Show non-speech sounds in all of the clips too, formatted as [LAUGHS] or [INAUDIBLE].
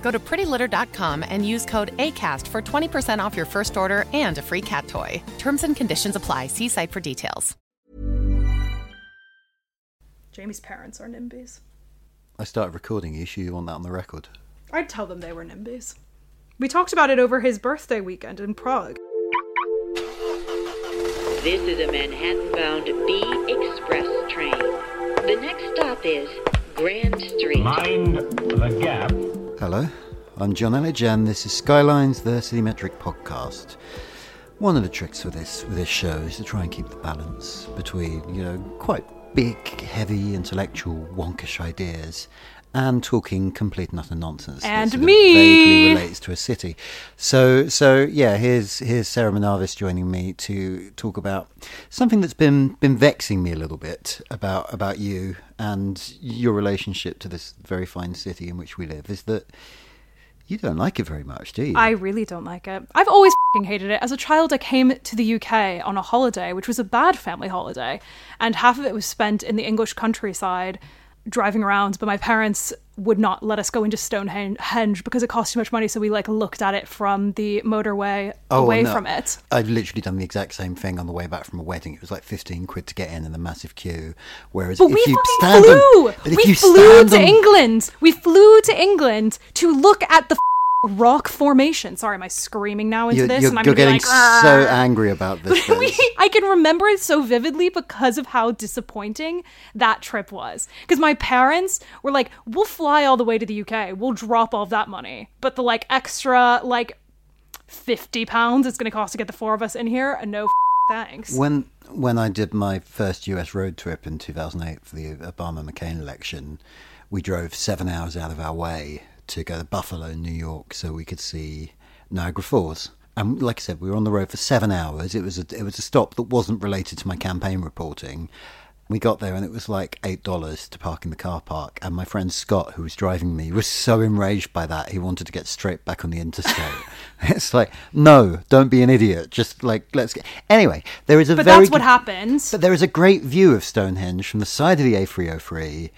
Go to prettylitter.com and use code ACAST for 20% off your first order and a free cat toy. Terms and conditions apply. See site for details. Jamie's parents are NIMBYs. I started recording you. Sure you want that on the record? I'd tell them they were NIMBYs. We talked about it over his birthday weekend in Prague. This is a Manhattan bound B Express train. The next stop is Grand Street. Mind the gap. Hello, I'm John Elledge, and this is Skylines, the CityMetric podcast. One of the tricks with this with this show is to try and keep the balance between, you know, quite big, heavy, intellectual, wonkish ideas and talking complete and utter nonsense. And me! vaguely relates to a city. So, so yeah, here's here's Sarah Manavis joining me to talk about something that's been been vexing me a little bit about about you and your relationship to this very fine city in which we live. Is that you don't like it very much, do you? I really don't like it. I've always fing hated it. As a child, I came to the UK on a holiday, which was a bad family holiday, and half of it was spent in the English countryside driving around, but my parents would not let us go into Stonehenge because it cost too much money, so we like looked at it from the motorway oh, away Oh, no. from it. I've literally done the exact same thing on the way back from a wedding. It was like fifteen quid to get in in the massive queue. Whereas But if we you stand flew. on, but if we you flew to on- England. We flew to England to look at the rock formation. Sorry, am I screaming now into You're, this? you're, and I'm you're getting like, so [LAUGHS] angry about this. We- I can remember it so vividly because of how disappointing that trip was. Because my parents were like, "We'll fly all the way to the UK. We'll drop all that money, but the like extra like fifty pounds it's going to cost to get the four of us in here, uh, no f- thanks." When when I did my first US road trip in 2008 for the Obama McCain election, we drove seven hours out of our way to go to Buffalo, New York, so we could see Niagara Falls. And like I said, we were on the road for seven hours. It was a, it was a stop that wasn't related to my campaign reporting. We got there and it was like eight dollars to park in the car park. And my friend Scott, who was driving me, was so enraged by that he wanted to get straight back on the interstate. [LAUGHS] it's like, no, don't be an idiot. Just like let's get. Anyway, there is a but very that's what happens. but there is a great view of Stonehenge from the side of the A303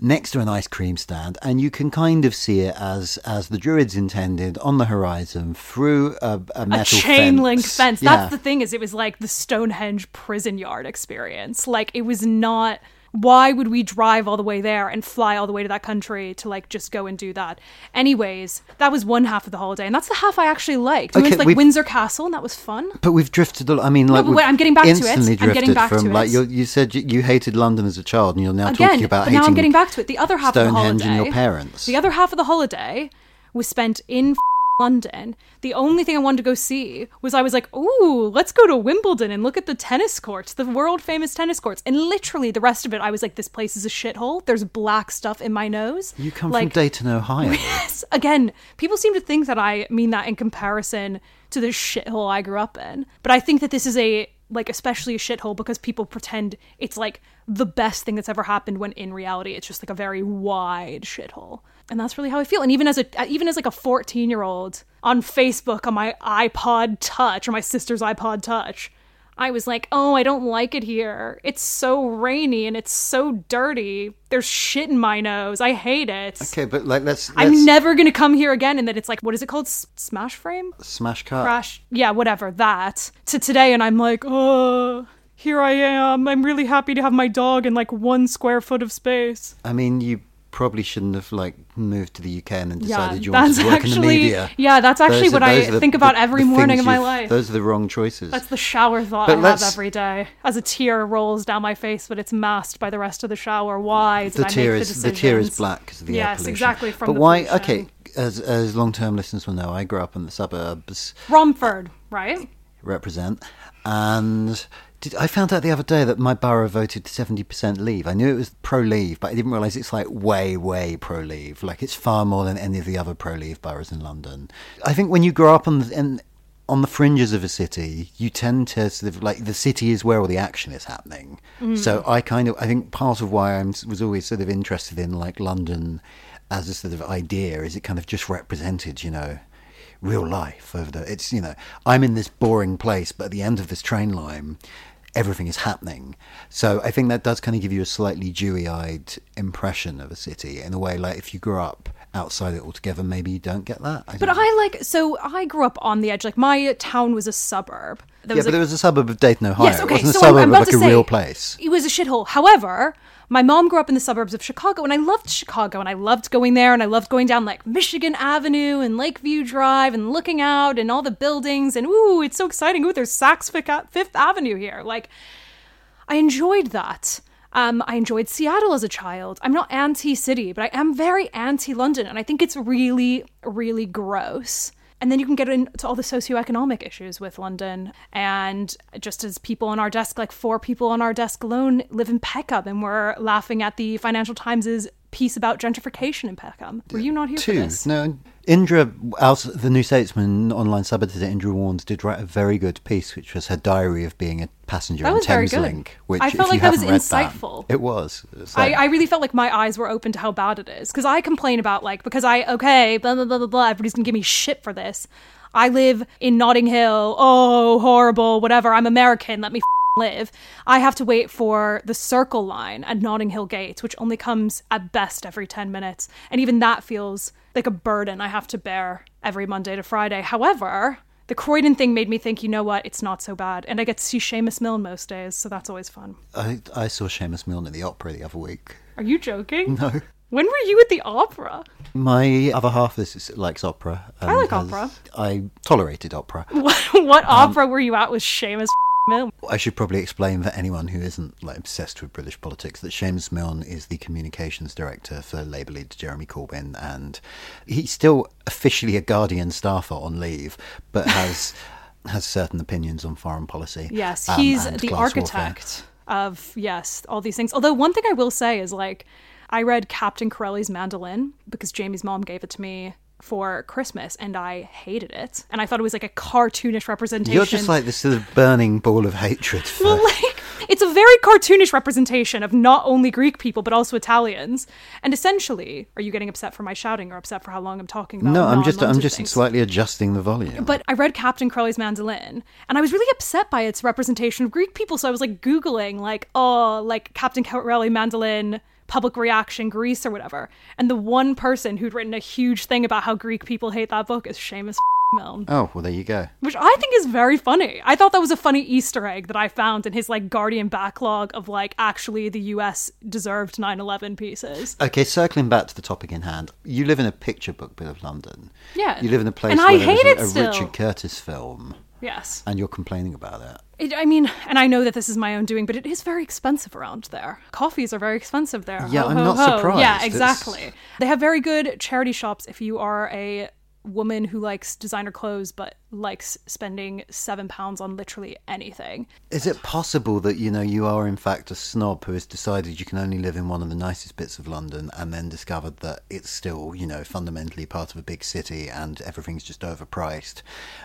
next to an ice cream stand and you can kind of see it as as the druids intended on the horizon through a, a metal a chain link fence. Yeah. That's the thing is it was like the Stonehenge prison yard experience. Like it was not why would we drive all the way there and fly all the way to that country to like just go and do that? Anyways, that was one half of the holiday, and that's the half I actually liked. We went to like Windsor Castle, and that was fun. But we've drifted. a- I mean, like we've wait, I'm getting back to it. I'm getting drifted back from to like it. you you said you, you hated London as a child, and you're now Again, talking about but now I'm getting back to it. The other half Stonehenge of the holiday, and your parents. The other half of the holiday was spent in London. The only thing I wanted to go see was I was like, "Ooh, let's go to Wimbledon and look at the tennis courts, the world famous tennis courts." And literally the rest of it, I was like, "This place is a shithole. There's black stuff in my nose." you come like, from Dayton, Ohio. [LAUGHS] Yes. Again, people seem to think that I mean that in comparison to the shithole I grew up in. But I think that this is a like especially a shithole because people pretend it's like the best thing that's ever happened when in reality it's just like a very wide shithole. And that's really how I feel. And even as a even as like a 14-year-old on Facebook on my iPod Touch or my sister's iPod Touch, I was like, "Oh, I don't like it here. It's so rainy and it's so dirty. There's shit in my nose. I hate it." okay, but like let's, let's I'm never gonna come here again. And then it's like, what is it called? S- Smash frame? smash cut. Crash? Yeah, whatever. That to today, and I'm like, oh, here I am. I'm really happy to have my dog in like one square foot of space. I mean, you probably shouldn't have like moved to the UK and then Yeah, decided you wanted to work in the media. yeah, that's actually Those are- what I the- think about the- every the morning of my life. Those are the wrong choices. That's the shower thought But I have every day as a tear rolls down my face, but it's masked by the rest of the shower. Why the tear is the tear is black because of the air Yes, pollution. exactly, from but the why? pollution. Okay, as as long term listeners will know, I grew up in the suburbs. Romford, right? represent. And did, I found out the other day that my borough voted 70% leave. I knew it was pro leave, but I didn't realise it's like way, way pro leave. Like it's far more than any of the other pro leave boroughs in London. I think when you grow up on the, in, on the fringes of a city, you tend to sort of like the city is where all the action is happening. Mm. So I kind of, I think part of why I was always sort of interested in like London as a sort of idea is it kind of just represented, you know, real life over the it's you know i'm in this boring place but at the end of this train line everything is happening so i think that does kind of give you a slightly dewy-eyed impression of a city in a way like if you grew up outside it altogether maybe you don't get that I But don't. I like so I grew up on the edge. Like my town was a suburb. There yeah was but a- there was a suburb of dayton ohio Yes, okay. it wasn't so a suburb I'm, I'm of about like to a say, real place It was a shithole. However, my mom grew up in the suburbs of Chicago, and I loved Chicago, and I loved going there, and I loved going down like Michigan Avenue and Lakeview Drive, and looking out and all the buildings, and ooh, it's so exciting. Ooh, there's Saks Fifth Fifth Avenue here. Like, I enjoyed that. Um, I enjoyed Seattle as a child. I'm not anti city, but I am very anti London, and I think it's really, really gross. And then you can get into all the socioeconomic issues with London. And just as people on our desk, like four people on our desk alone, live in Peckham, and we're laughing at the Financial Times' piece about gentrification in Peckham. Were you not here for Two. this? No, Indra, the New Statesman online sub-editor Indra Warnes did write a very good piece, which was her diary of being a passenger That on was Thames. Link. Which, I felt like that was haven't read insightful. it was. It's I, I really felt like my eyes were open to how bad it is because I complain about like because I okay blah blah blah blah blah everybody's gonna give me shit for this. I live in Notting Hill. Oh, horrible. Whatever. I'm American. Let me f- live. I have to wait for the Circle line at Notting Hill Gates, which only comes at best every ten minutes, and even that feels like a burden I have to bear every Monday to Friday. However. The Croydon thing made me think, you know what, it's not so bad. And I get to see Seamus Milne most days, so that's always fun. I, I saw Seamus Milne at the opera the other week. Are you joking? No. When were you at the opera? My other half is, likes opera. I like opera. I tolerated opera. [LAUGHS] What, what Um, opera were you at with Seamus Milne? I should probably explain for anyone who isn't like obsessed with British politics that Seamus Milne is the communications director for Labour leader Jeremy Corbyn, and he's still officially a Guardian staffer on leave, but [LAUGHS] has has certain opinions on foreign policy. Yes, um, he's the class warfare. architect of, yes, all these things. Although, one thing I will say is like, I read Captain Corelli's Mandolin because Jamie's mom gave it to me for Christmas and I hated it. And I thought it was like a cartoonish representation. You're just like this sort of burning ball of hatred for. Well, like it's a very cartoonish representation of not only Greek people but also Italians. And essentially, are you getting upset for my shouting or upset for how long I'm talking about? no, I'm just I'm just things? slightly adjusting the volume. But I read Captain Corelli's Mandolin, and I was really upset by its representation of Greek people. So I was like googling, like, oh, like Captain Corelli Mandolin public reaction Greece or whatever. And the one person who'd written a huge thing about how Greek people hate that book is Seamus Milne, oh well, there you go. which I think is very funny. I thought that was a funny Easter egg that I found in his like Guardian backlog of like actually the U.S. deserved 9/11 pieces. Okay, circling back to the topic in hand, you live in a picture book bit of London. Yeah. You live in a place And where I hate a, it a still. Richard Curtis film, Yes. and you're complaining about it. It, I mean, and I know that this is my own doing, but it is very expensive around there. Coffees are very expensive there. Yeah, Ho, I'm ho, not ho. surprised. Yeah, It's- exactly. They have very good charity shops if you are a woman who likes designer clothes but likes spending seven pounds on literally anything. Is it possible that you know you are in fact a snob who has decided you can only live in one of the nicest bits of London, and then discovered that it's still you know fundamentally part of a big city and everything's just overpriced,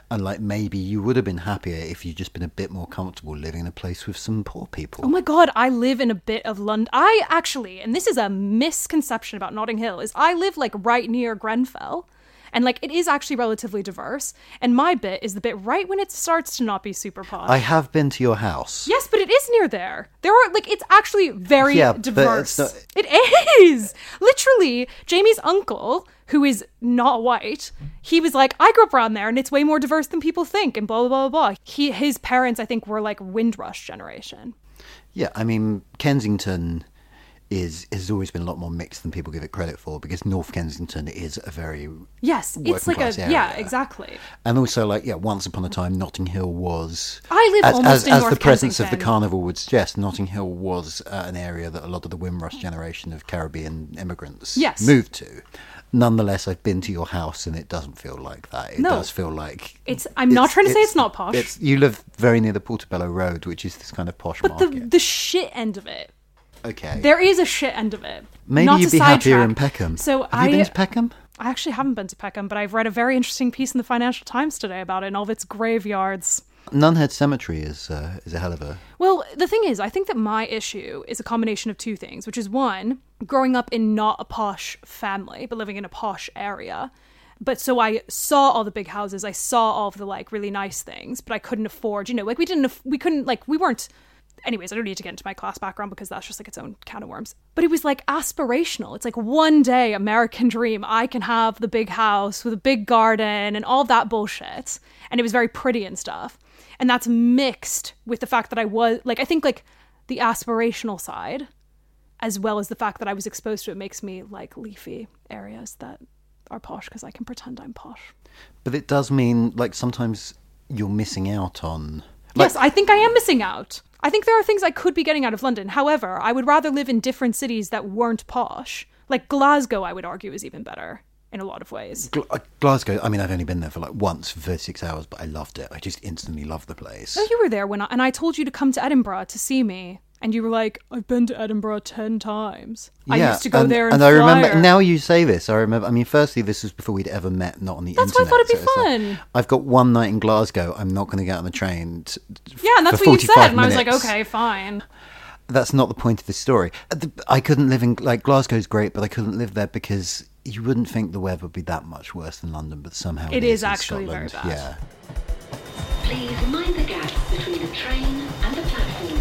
and like maybe you would have been happier if you'd just been a bit more comfortable living in a place with some poor people. Oh my god, I live in a bit of London. I actually, and this is a misconception about Notting Hill, is I live like right near Grenfell. And like it is actually relatively diverse. And my bit is the bit right when it starts to not be super posh. I have been to your house. Yes, but it is near there. There are like it's actually very Yeah, but diverse. it's not- It is literally Jamie's uncle, who is not white. He was like, I grew up around there, and it's way more diverse than people think, and blah blah blah blah. He his parents, I think, were like Windrush generation. Yeah, I mean Kensington is has always been a lot more mixed than people give it credit for because North Kensington is a very Yes, it's like a class yeah, exactly. and also like yeah, once upon a time Notting Hill was I live as, almost as, in as North the presence of the carnival would suggest. Notting Hill was uh, an area that a lot of the Windrush generation of Caribbean immigrants Yes. moved to. Nonetheless, I've been to your house and it doesn't feel like that. It No. does feel like It's- I'm not trying to say it's not posh. It's, you live very near the Portobello Road, which is this kind of posh But the the shit end of it. Okay, There is a shit end of it. maybe Not you'd be happier in. Peckham. So have I you been to Peckham? I actually haven't been to Peckham, but I've read a very interesting piece in the Financial Times today about it and all of its graveyards. Nunhead Cemetery is uh, is a hell of a Well, the thing is, I think that my issue is a combination of two things, which is one, growing up in not a posh family, but living in a posh area. But so I saw all the big houses, I saw all of the like really nice things, but I couldn't afford, you know, like we didn't, we couldn't, like we weren't. Anyways, I don't need to get into my class background because that's just like its own can of worms. But it was like aspirational. It's like one day, American dream, I can have the big house with a big garden and all that bullshit. And it was very pretty and stuff and that's mixed with the fact that I was like I think like the aspirational side as well as the fact that I was exposed to it makes me like leafy areas that are posh because I can pretend I'm posh. But it does mean like sometimes you're missing out on. Like, yes, I think I am missing out. I think there are things I could be getting out of London. However, I would rather live in different cities that weren't posh. Like Glasgow, I would argue is even better in a lot of ways. Gl- uh, Glasgow. I mean, I've only been there for like once for 36 hours, but I loved it. I just instantly loved the place. Oh, you were there when I, and I told you to come to Edinburgh to see me, and you were like, "I've been to Edinburgh ten times. I used to go and, there and, and I remember flyer." now you say this. I remember. I mean, firstly, this was before we'd ever met, not on the That's why I thought it'd be so it's like, fun. I've got one night in Glasgow. I'm not going to get on the train. t- Yeah, and that's for what you 45 said, and I was like, okay, fine. That's not the point of this story. Uh, I couldn't live in like Glasgow's great, but I couldn't live there because you wouldn't think the weather would be that much worse than London, but somehow It it is in actually very bad. Yeah. Please mind the gap between the train and the platform.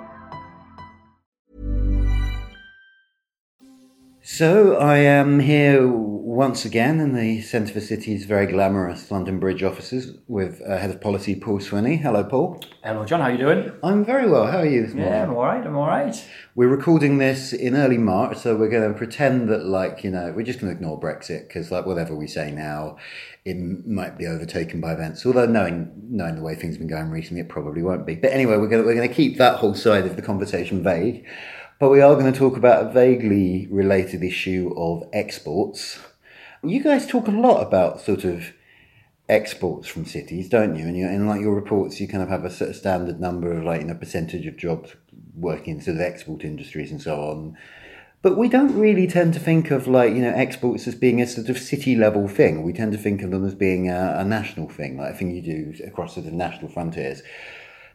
So I am here once again in the Centre for Cities very glamorous London Bridge offices with uh, Head of Policy Paul Swinney. Hello, Paul. Hello, John. How are you doing? I'm very well. How are you this morning? Yeah, I'm all right. I'm all right. We're recording this in early March, so we're going to pretend that, like, you know, we're just going to ignore Brexit because, like, whatever we say now, it might be overtaken by events. Although, knowing knowing the way things have been going recently, it probably won't be. But anyway, we're going to, we're going to keep that whole side of the conversation vague. But we are going to talk about a vaguely related issue of exports. You guys talk a lot about sort of exports from cities, don't you? And you, in like your reports, you kind of have a sort of standard number of like you know percentage of jobs working in sort of export industries and so on. But we don't really tend to think of like you know exports as being a sort of city level thing. We tend to think of them as being a, a national thing, like a thing you do across sort of national frontiers.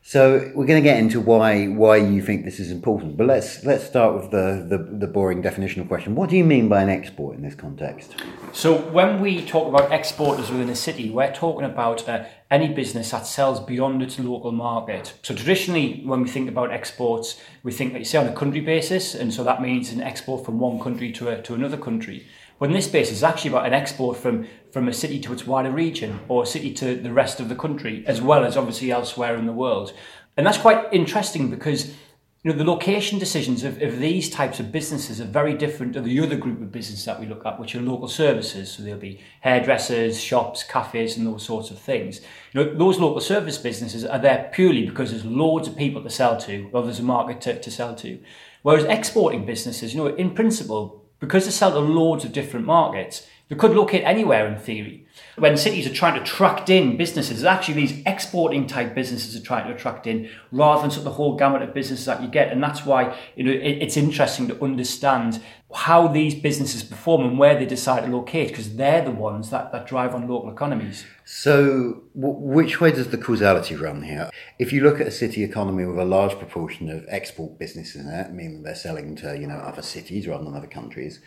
So we're going to get into why why you think this is important, but let's let's start with the, the, the boring definitional question. What do you mean by an export in this context? So when we talk about exporters within a city, we're talking about uh, any business that sells beyond its local market. So traditionally, when we think about exports, we think that you say on a country basis, and so that means an export from one country to a, to another country. But in this case, it's actually about an export from, from a city to its wider region or a city to the rest of the country, as well as obviously elsewhere in the world. And that's quite interesting because you know, the location decisions of, of these types of businesses are very different to the other group of businesses that we look at, which are local services. So there'll be hairdressers, shops, cafes, and those sorts of things. You know, those local service businesses are there purely because there's loads of people to sell to, or there's a market to, to sell to. Whereas exporting businesses, you know, in principle, because they sell to loads of different markets, they could locate anywhere in theory. When cities are trying to attract in businesses, it's actually these exporting type businesses are trying to attract in rather than sort of the whole gamut of businesses that you get. And that's why you know it, it's interesting to understand how these businesses perform and where they decide to locate because they're the ones that, that drive on local economies. So, w- which way does the causality run here? If you look at a city economy with a large proportion of export businesses in it, meaning they're selling to you know other cities rather than other countries,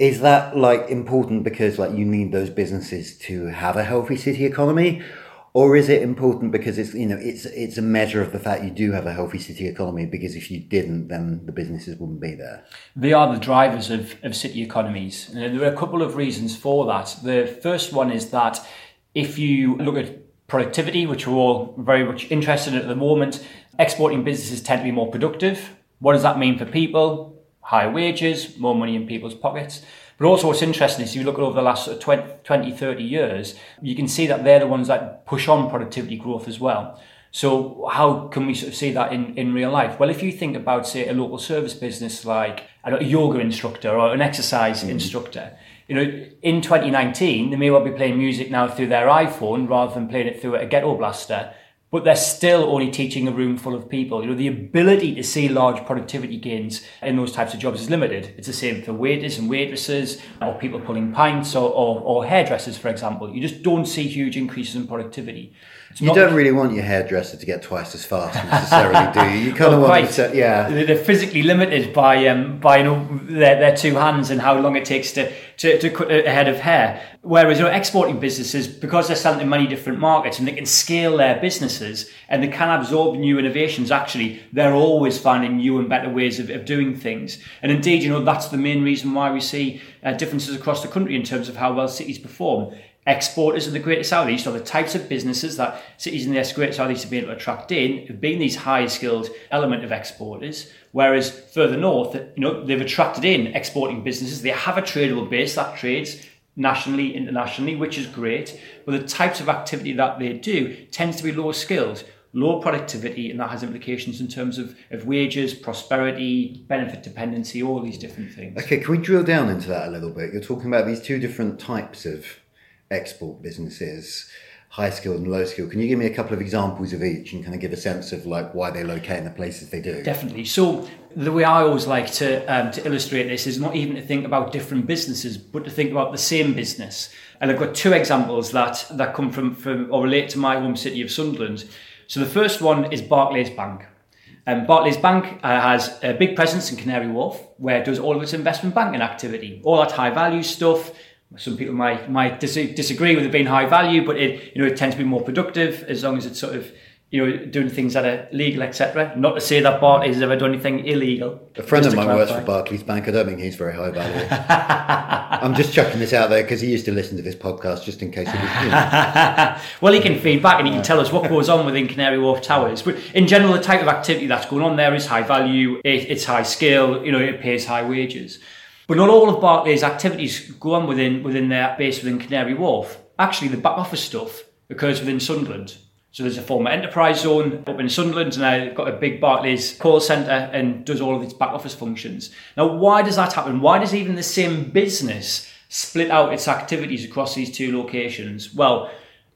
is that like important because like you need those businesses to have a healthy city economy? or is it important because it's you know it's it's a measure of the fact you do have a healthy city economy? Because if you didn't then the businesses wouldn't be there. They are the drivers of, of city economies. And there are a couple of reasons for that. The first one is that if you look at productivity which we're all very much interested in at the moment exporting businesses tend to be more productive. What does that mean for people higher wages more money in people's pockets but also what's interesting is if you look at over the last 20, 20, 30 years, you can see that they're the ones that push on productivity growth as well. So how can we sort of see that in, in real life? Well, if you think about, say, a local service business like a yoga instructor or an exercise mm. instructor, you know, in 2019, they may well be playing music now through their iPhone rather than playing it through a ghetto blaster but they're still only teaching a room full of people. You know, the ability to see large productivity gains in those types of jobs is limited. It's the same for waiters and waitresses, or people pulling pints, or, or, or hairdressers, for example. You just don't see huge increases in productivity. It's you don't really want your hairdresser to get twice as fast necessarily, do you? You kind well, of want to, yeah. They're physically limited by um, by you know their, their two hands and how long it takes to, to, to cut a head of hair. Whereas you know, exporting businesses, because they're selling in many different markets and they can scale their businesses and they can absorb new innovations, actually, they're always finding new and better ways of, of doing things. And indeed, you know, that's the main reason why we see uh, differences across the country in terms of how well cities perform exporters of the Greater Southeast or the types of businesses that cities in the Greater Southeast have been able to attract in have been these high skilled element of exporters. Whereas further north, you know, they've attracted in exporting businesses. They have a tradable base that trades nationally, internationally, which is great. But the types of activity that they do tends to be lower skilled, low productivity, and that has implications in terms of, of wages, prosperity, benefit dependency, all these different things. Okay, can we drill down into that a little bit? You're talking about these two different types of export businesses, high skilled and low skilled. Can you give me a couple of examples of each and kind of give a sense of like why they locate in the places they do? Definitely. So the way I always like to um, to illustrate this is not even to think about different businesses, but to think about the same business. And I've got two examples that that come from from or relate to my home city of Sunderland. So the first one is Barclays Bank. Um, Barclays Bank uh, has a big presence in Canary Wharf, where it does all of its investment banking activity, all that high value stuff, some people might might dis- disagree with it being high value, but it you know it tends to be more productive as long as it's sort of you know doing things that are legal, etc. Not to say that Barclays has ever done anything illegal. A friend of mine works for Barclays Bank. I don't think he's very high value. [LAUGHS] I'm just chucking this out there because he used to listen to this podcast just in case he was. You know. [LAUGHS] well, he can feed back and he can tell us what goes on within Canary Wharf Towers. But in general, the type of activity that's going on there is high value. It, it's high scale. You know, it pays high wages. But not all of Barclays' activities go on within within their base within Canary Wharf. Actually, the back office stuff occurs within Sunderland. So there's a former enterprise zone up in Sunderland, and I've got a big Barclays call centre and does all of its back office functions. Now, why does that happen? Why does even the same business split out its activities across these two locations? Well,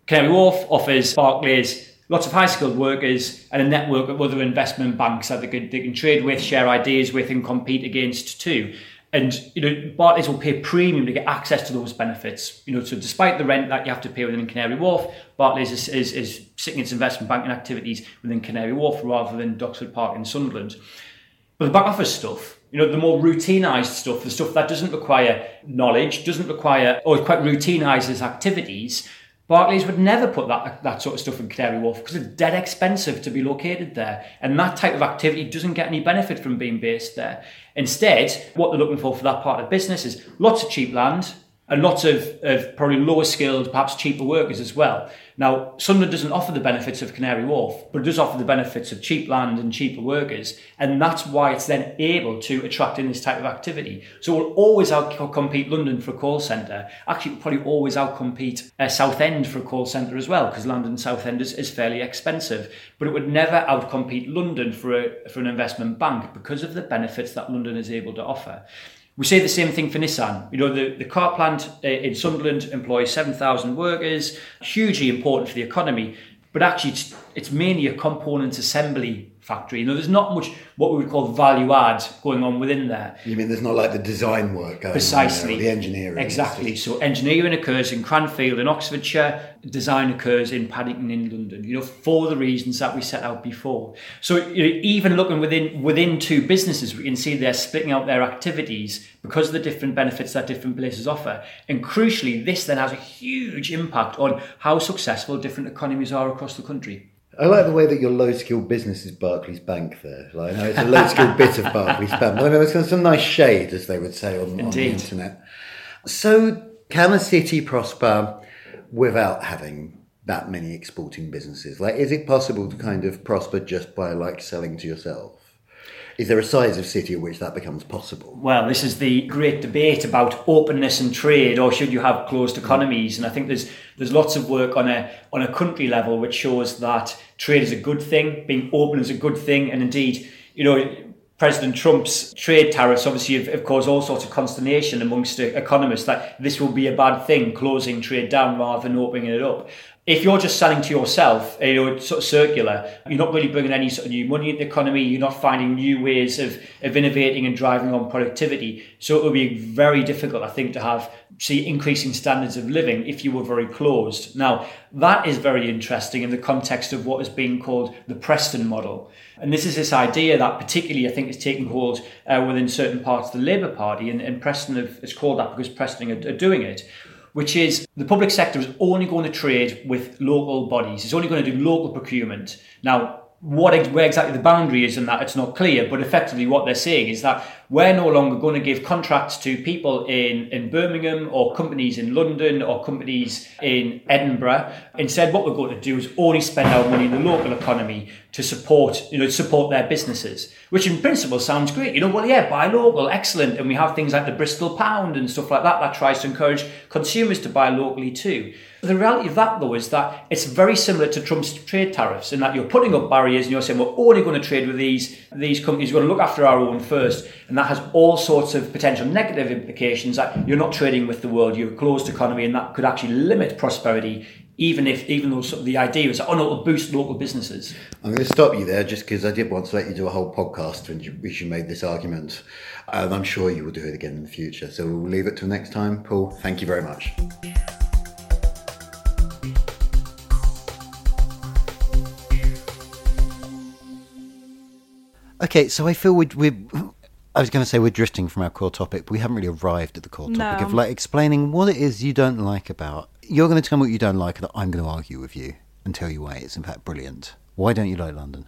Canary Wharf offers Barclays lots of high skilled workers and a network of other investment banks that they can, they can trade with, share ideas with, and compete against too. And you know, Barclays will pay premium to get access to those benefits. You know, so despite the rent that you have to pay within Canary Wharf, Barclays is, is, is sitting its investment banking activities within Canary Wharf rather than Doxford Park in Sunderland. But the back office stuff, you know, the more routinized stuff, the stuff that doesn't require knowledge, doesn't require, or quite routinizes activities, Barclays would never put that, that sort of stuff in Canary Wharf because it's dead expensive to be located there. And that type of activity doesn't get any benefit from being based there. Instead, what they're looking for for that part of business is lots of cheap land, and lots of, of probably lower skilled, perhaps cheaper workers as well. Now, Sunderland doesn't offer the benefits of Canary Wharf, but it does offer the benefits of cheap land and cheaper workers, and that's why it's then able to attract in this type of activity. So we'll always outcompete London for a call centre. Actually, we'll probably always outcompete uh, Southend for a call centre as well, because London Southend is, is fairly expensive. But it would never outcompete London for a, for an investment bank because of the benefits that London is able to offer. We say the same thing for Nissan. You know, the, the car plant uh, in Sunderland employs 7,000 workers, hugely important for the economy, but actually it's, it's mainly a component assembly factory. You know, there's not much what we would call value add going on within there. You mean there's not like the design work Precisely. on, you know, the engineering. Exactly. So engineering occurs in Cranfield in Oxfordshire, design occurs in Paddington in London, you know, for the reasons that we set out before. So you know, even looking within within two businesses, we can see they're splitting out their activities because of the different benefits that different places offer. And crucially, this then has a huge impact on how successful different economies are across the country. I like the way that your low skilled business is Barclays Bank there. Like, know it's a low skilled [LAUGHS] bit of Barclays Bank, but I know it's some nice shade, as they would say on, on the internet. So, can a city prosper without having that many exporting businesses? Like, is it possible to kind of prosper just by like selling to yourself? Is there a size of city at which that becomes possible? Well, this is the great debate about openness and trade, or should you have closed economies? And I think there's there's lots of work on a on a country level which shows that trade is a good thing, being open is a good thing, and indeed, you know, President Trump's trade tariffs obviously have, have, caused all sorts of consternation amongst economists that this will be a bad thing, closing trade down rather than opening it up if you're just selling to yourself, you know, sort of circular, you're not really bringing any sort of new money in the economy. You're not finding new ways of, of innovating and driving on productivity. So it would be very difficult, I think, to have see increasing standards of living if you were very closed. Now that is very interesting in the context of what is being called the Preston model, and this is this idea that particularly I think is taking hold uh, within certain parts of the Labour Party, and, and Preston have, is called that because Preston are, are doing it which is the public sector is only going to trade with local bodies. It's only going to do local procurement. Now, what where exactly the boundary is in that it's not clear, but effectively what they're saying is that we're no longer going to give contracts to people in, in Birmingham or companies in London or companies in Edinburgh. Instead, what we're going to do is only spend our money in the local economy to support, you know, support their businesses, which in principle sounds great. You know, well, yeah, buy local, excellent. And we have things like the Bristol Pound and stuff like that that tries to encourage consumers to buy locally too. The reality of that, though, is that it's very similar to Trump's trade tariffs in that you're putting up barriers and you're saying we're only going to trade with these these companies. We're going to look after our own first, and that has all sorts of potential negative implications. That you're not trading with the world, you're a closed economy, and that could actually limit prosperity. Even if, even though sort of the idea is, oh no, it'll boost local businesses. I'm going to stop you there just because I did want to let you do a whole podcast when you, you made this argument. And I'm sure you will do it again in the future. So we'll leave it till next time. Paul, thank you very much. Okay, so I feel we we I was going to say we're drifting from our core topic, but we haven't really arrived at the core topic No. of like explaining what it is you don't like about. You're going to tell me what you don't like, and I'm going to argue with you and tell you why it's in fact brilliant. Why don't you like London?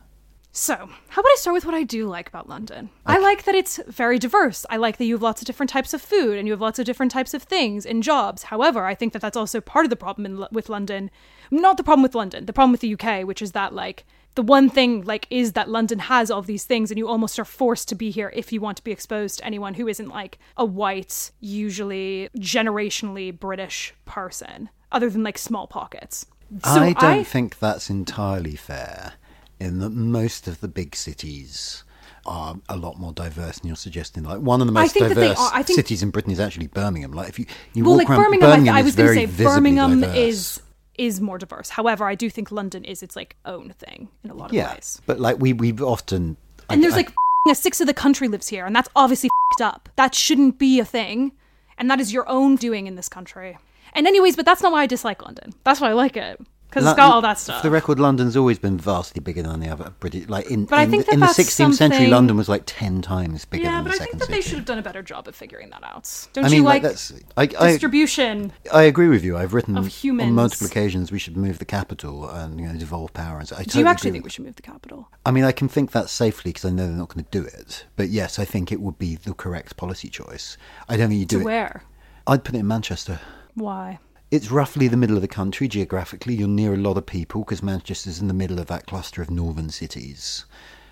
So, how about I start with what I do like about London? I like that it's very diverse. I like that you have lots of different types of food and you have lots of different types of things and jobs. However, I think that that's also part of the problem in, with London. Not the problem with London, the problem with the UK, which is that, like, the one thing, like, is that London has all these things and you almost are forced to be here if you want to be exposed to anyone who isn't, like, a white, usually generationally British person, other than, like, small pockets. So I don't think that's entirely fair. In that most of the big cities are a lot more diverse than you're suggesting. Like one of the I most diverse are- I think- cities in Britain is actually Birmingham. Like if you, you well, walk like around Birmingham, I, Birmingham I is was going to say Birmingham diverse. is is more diverse. However, I do think London is its like own thing in a lot of yeah, ways. but like we we've often And I- there's I- like a sixth of the country lives here, and that's obviously up. That shouldn't be a thing, and that is your own doing in this country. And anyways, but that's not why I dislike London. That's why I like it because it's got all that stuff. For the record, London's always been vastly bigger than the other British. Like in, But I in, think that in the that's 16th century, London was like ten times bigger yeah, than but I think that they should have done a better job of figuring that out. Don't I you mean, like, like that's I, I, distribution? I agree with you. I've written of humans. on multiple occasions we should move the capital and you know devolve power. And so I Do totally you actually think we should move the capital? I mean, I can think that safely because I know they're not going to do it. But yes, I think it would be the correct policy choice. I don't think you do To it. where? I'd put it in Manchester. Why? It's roughly the middle of the country geographically. You're near a lot of people because Manchester's in the middle of that cluster of northern cities.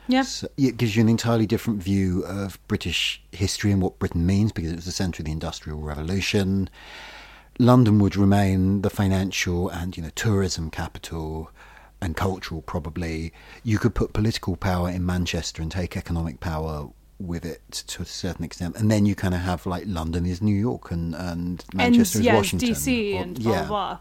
Yeah. So it gives you an entirely different view of British history and what Britain means because it was the centre of the Industrial Revolution. London would remain the financial and you know tourism capital and cultural probably. You could put political power in Manchester and take economic power with it to a certain extent, and then you kind of have like London is New York and and Manchester and is Washington, DC or- and blah yeah. blah blah.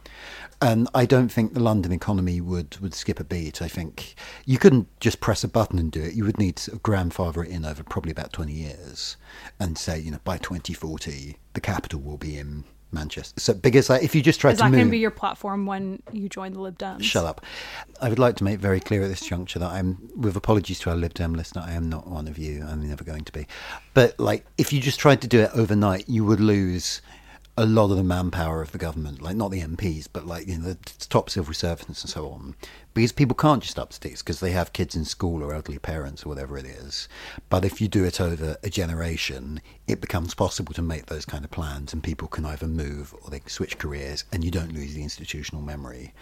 And I don't think the London economy would, would skip a beat. I think you couldn't just press a button and do it. You would need to grandfather it in over probably about 20 years and say, you know, by 2040, the capital will be in Manchester. So, because like, if you just try Is to that move. going to be your platform when you join the Lib Dems? Shut up. I would like to make very clear at this juncture that I'm, with apologies to our Lib Dem listener, I am not one of you. I'm never going to be. But, like, if you just tried to do it overnight, you would lose a lot of the manpower of the government. Like, not the MPs, but, like, you know, the top civil servants and so on. Because people can't just up sticks because they have kids in school or elderly parents or whatever it is. But if you do it over a generation, it becomes possible to make those kind of plans and people can either move or they can switch careers and you don't lose the institutional memory.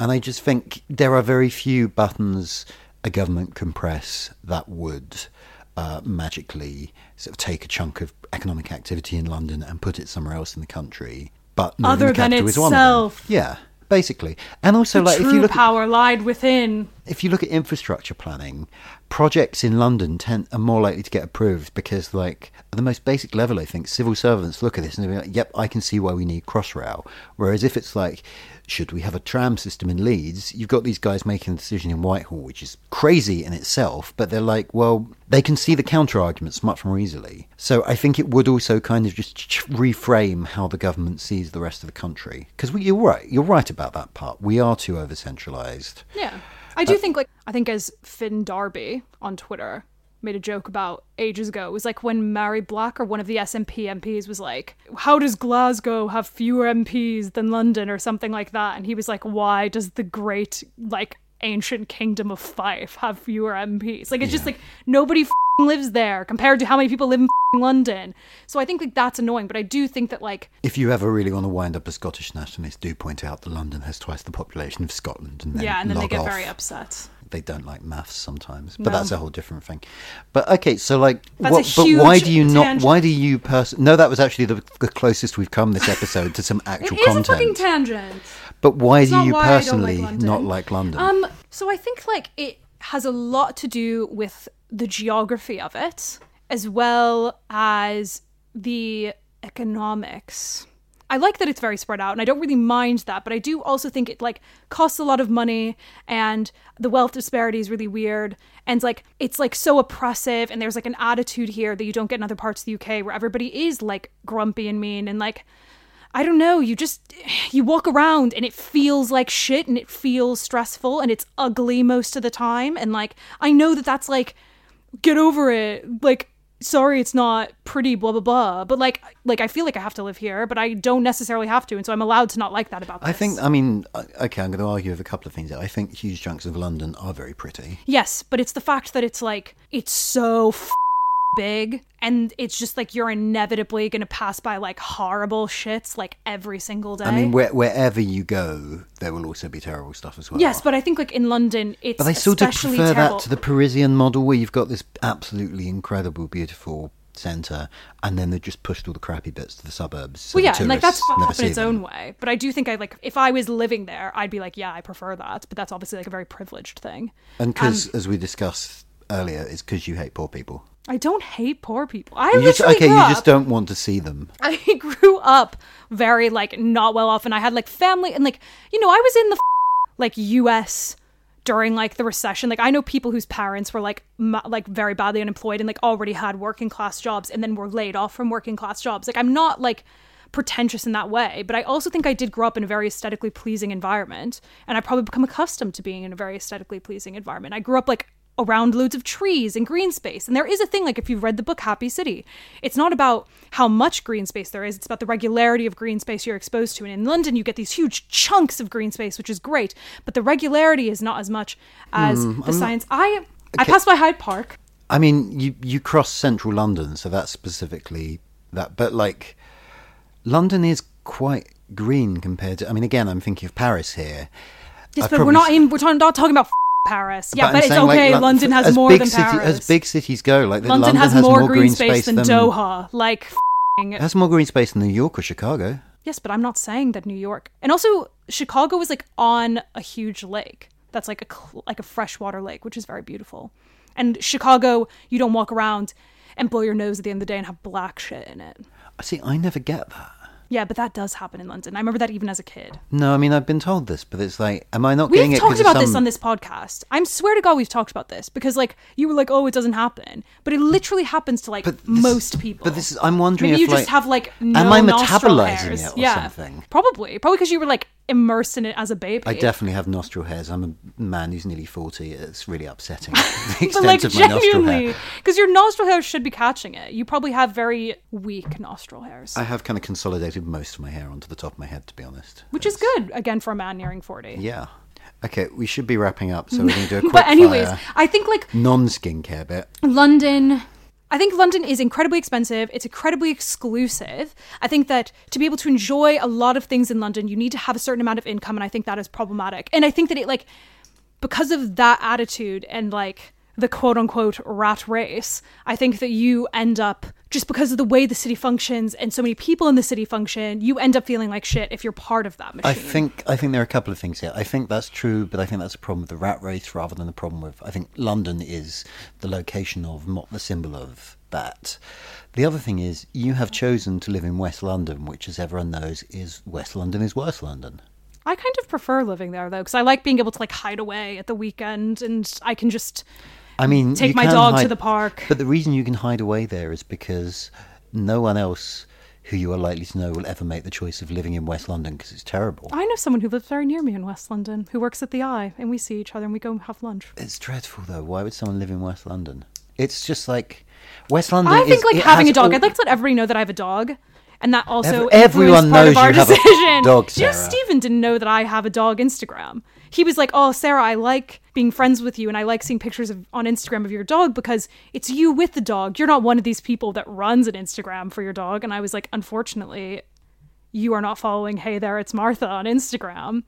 And I just think there are very few buttons a government can press that would uh, magically sort of take a chunk of economic activity in London and put it somewhere else in the country. But Other than capital is one of them. itself. Yeah, basically. And also, the like, if you look at power lied within. if you look at infrastructure planning, projects in London tend are more likely to get approved because, like, at the most basic level, I think civil servants look at this and they're like, "Yep, I can see why we need Crossrail." Whereas if it's like, should we have a tram system in Leeds? You've got these guys making a decision in Whitehall, which is crazy in itself, but they're like, well, they can see the counter arguments much more easily. So I think it would also kind of just reframe how the government sees the rest of the country. Because you're right, you're right about that part. We are too over centralised. Yeah. I do uh, think like I think as Finn Darby on Twitter made a joke about ages ago. It was like when Mhairi Black or one of the SNP MPs was like, "How does Glasgow have fewer MPs than London?" or something like that, and he was like, "Why does the great like ancient kingdom of Fife have fewer MPs?" Like it's just like nobody f***ing lives there compared to how many people live in f***ing London. So I think like that's annoying, but I do think that like If you ever really want to wind up a Scottish nationalist, do point out that London has twice the population of Scotland, and then yeah, and then they get off. very upset. They don't like maths sometimes, but No. that's a whole different thing. But okay, so like, That's what, a but why huge do you not? tangent. Why do you person? No, that was actually the, the closest we've come this episode to some It actual is a content. fucking tangent. but why do not you why I don't like personally London. not like London? Um, so I think like it has a lot to do with the geography of it, as well as the economics. I like that it's very spread out, and I don't really mind that, but I do also think it like costs a lot of money, and the wealth disparity is really weird, and like it's like so oppressive, and there's like an attitude here that you don't get in other parts of the UK where everybody is like grumpy and mean, and like I don't know, you just [SIGHS] you walk around and it feels like shit and it feels stressful and it's ugly most of the time and like I know that that's like get over it. Like sorry it's not pretty blah blah blah, but like like I feel like I have to live here, but I don't necessarily have to and so I'm allowed to not like that about this. I think. I mean, uh, okay, I'm going to argue with a couple of things. I think huge chunks of London are very pretty. Yes, but it's the fact that it's like it's so f- big and it's just like you're inevitably going to pass by like horrible shits like every single day. I mean, where, wherever you go, there will also be terrible stuff as well. Yes, but I think like in London, it's But I sort of prefer terrible. that to the Parisian model where you've got this absolutely incredible, beautiful centre, and then they just pushed all the crappy bits to the suburbs. so well, yeah, and like that's up in its them. own way. But I do think I like if I was living there, I'd be like, yeah, I prefer that. But that's obviously like a very privileged thing. And because, Um, as we discussed earlier, it's because you hate poor people. I don't hate poor people. I You just, okay, you up, just don't want to see them. [LAUGHS] I grew up very like not well off, and I had like family, and like you know, I was in the like U.S. during like the recession. Like I know people whose parents were like ma- like very badly unemployed and like already had working class jobs, and then were laid off from working class jobs. Like I'm not like pretentious in that way, but I also think I did grow up in a very aesthetically pleasing environment, and I probably become accustomed to being in a very aesthetically pleasing environment. I grew up like around loads of trees and green space. And there is a thing, like if you've read the book Happy City, it's not about how much green space there is, it's about the regularity of green space you're exposed to. And in London, you get these huge chunks of green space, which is great, but the regularity is not as much as Hmm, the I'm not- science. I I Okay. passed by Hyde Park. I mean, you you cross central London, so that's specifically that. But like, London is quite green compared to. I mean, again, I'm thinking of Paris here. Yes, I've but we're not in, we're talking, not talking about Paris. Yeah, I'm but, it's saying, okay. Lon- London has more than city- Paris. As big cities go, like the- London, has, more green space, than, than Doha. Like, f***ing- It has more green space than New York or Chicago. Yes, but I'm not saying that New York. And also, Chicago is like on a huge lake. That's like a like a freshwater lake, which is very beautiful. And Chicago, you don't walk around and blow your nose at the end of the day and have black shit in it. See, I never get that. Yeah, but that does happen in London. I remember that even as a kid. No, I mean I've been told this, but it's like, am I not getting We've it? 'cause talked about this on this podcast. I swear to God, we've talked about this because, like, you were like, "Oh, it doesn't happen," but it literally happens to like most people. But this is, I'm wondering Maybe if you like, just have like no am I metabolizing hairs. it or yeah, something? Probably, probably because you were like immersed in it as a baby. I definitely have nostril hairs. I'm a man who's nearly forty. It's really upsetting. [LAUGHS] the extent like of my nostril hair. because your nostril hairs should be catching it. You probably have very weak nostril hairs, I have kind of consolidated most of my hair onto the top of my head, to be honest. which is good again for a man nearing forty. Yeah. Okay, we should be wrapping up, so we're going to do a [LAUGHS] quick but anyways, fire I think like non-skincare bit. London. I think London is incredibly expensive. It's incredibly exclusive. I think that to be able to enjoy a lot of things in London, you need to have a certain amount of income, and I think that is problematic. And I think that it like because of that attitude and like the quote unquote rat race, I think that you end up just because of the way the city functions and so many people in the city function, you end up feeling like shit if you're part of that machine. I think I think there are a couple of things here. I think that's true, but I think that's a problem with the rat race rather than the problem with. I think London is the location of, not the symbol of that. The other thing is you have chosen to live in West London, which, as everyone knows, is West London is worse London. I kind of prefer living there though, because I like being able to like hide away at the weekend and I can just I mean, take my dog to the park. But the reason you can hide away there is because no one else who you are likely to know will ever make the choice of living in West London because it's terrible. I know someone who lives very near me in West London who works at the Eye, and we see each other and we go and have lunch. It's dreadful though. Why would someone live in West London? It's just like West London. I think is- like having a dog. all- I'd like to let everybody know that I have a dog, and that also Ev- everyone influenced part knows of our you have a decision. dog, [LAUGHS] You know, Sarah. Steven didn't know that I have a dog Instagram. He was like, "Oh, Sarah, I like being friends with you, and I like seeing pictures of, on Instagram of your dog because it's you with the dog. You're not one of these people that runs an Instagram for your dog." And I was like, "Unfortunately, you are not following Hey There, It's Martha on Instagram."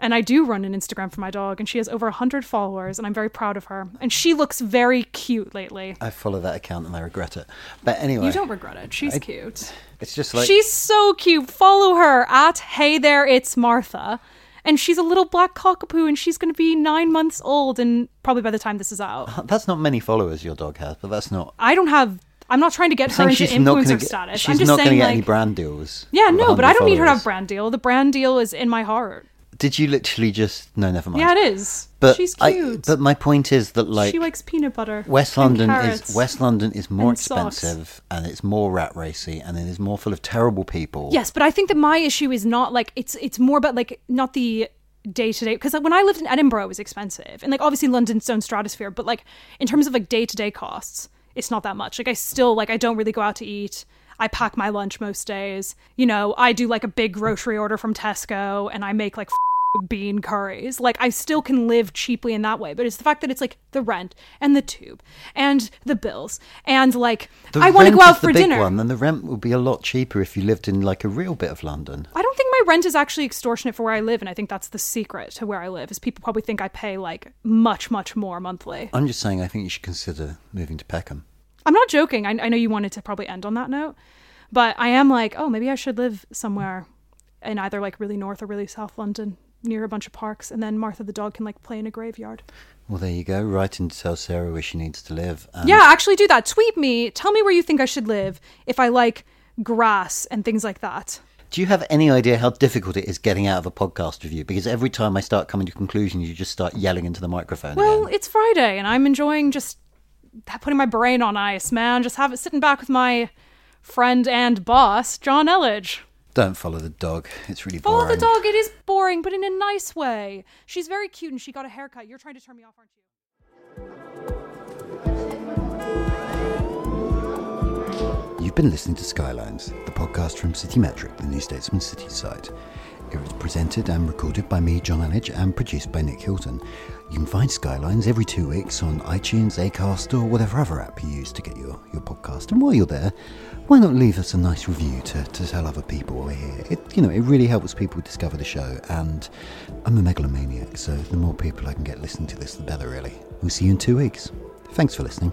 And I do run an Instagram for my dog, and she has over 100 followers, and I'm very proud of her. And she looks very cute lately. I follow that account and I regret it. But anyway, You don't regret it. She's I- cute. It's just like she's so cute. Follow her at Hey There, It's Martha. And she's a little black cockapoo, and she's going to be nine months old, and probably by the time this is out. [LAUGHS] that's not many followers your dog has, but that's not. I don't have. I'm not trying to get I'm her into influencer get, status. She's I'm just not going to get like, any brand deals. yeah, no, but I don't need her to have followers. brand deal. The brand deal is in my heart. Did you literally just? No, never mind. Yeah, it is. But she's I- cute. but my point is that like she likes peanut butter. West London is West London is more and socks. expensive and it's more rat racy and it is more full of terrible people. Yes, but I think that my issue is not like it's it's more about like not the day to day because when I lived in Edinburgh it was expensive and like obviously London's own stratosphere but like in terms of like day to day costs it's not that much like I still like I don't really go out to eat I pack my lunch most days you know I do like a big grocery order from Tesco and I make like bean curries like I still can live cheaply in that way but it's the fact that it's like the rent and the tube and the bills and like The I want to go out for big dinner one, and the rent would be a lot cheaper if you lived in like a real bit of London. I don't think my rent is actually extortionate for where I live, and I think that's the secret to where I live. Is people probably think I pay like much, much more monthly. I'm just saying, I think you should consider moving to Peckham. I'm not joking. I, I know you wanted to probably end on that note, but I am like, oh, maybe I should live somewhere in either like really north or really south London near a bunch of parks, and then Martha the dog can like play in a graveyard. Well, there you go. Write and tell Sarah where she needs to live. And Yeah, actually do that. Tweet me. Tell me where you think I should live if I like grass and things like that. Do you have any idea how difficult it is getting out of a podcast review? Because every time I start coming to conclusions, you just start yelling into the microphone. Well, again. it's Friday, and I'm enjoying just putting my brain on ice, man. Just have it sitting back with my friend and boss, John Elledge. Don't follow the dog. It's really Follow boring. Follow the dog. It is boring, but in a nice way. She's very cute, and she got a haircut. You're trying to turn me off, aren't you? You've been listening to Skylines, the podcast from CityMetric, the New Statesman City site. It was presented and recorded by me, John Elledge, and produced by Nick Hilton. You can find Skylines every two weeks on iTunes, Acast, or whatever other app you use to get your, your podcast. And while you're there, why not leave us a nice review to, to tell other people we're here? It, you know, it really helps people discover the show, and I'm a megalomaniac, so the more people I can get listening to this, the better, really. We'll see you in two weeks. Thanks for listening.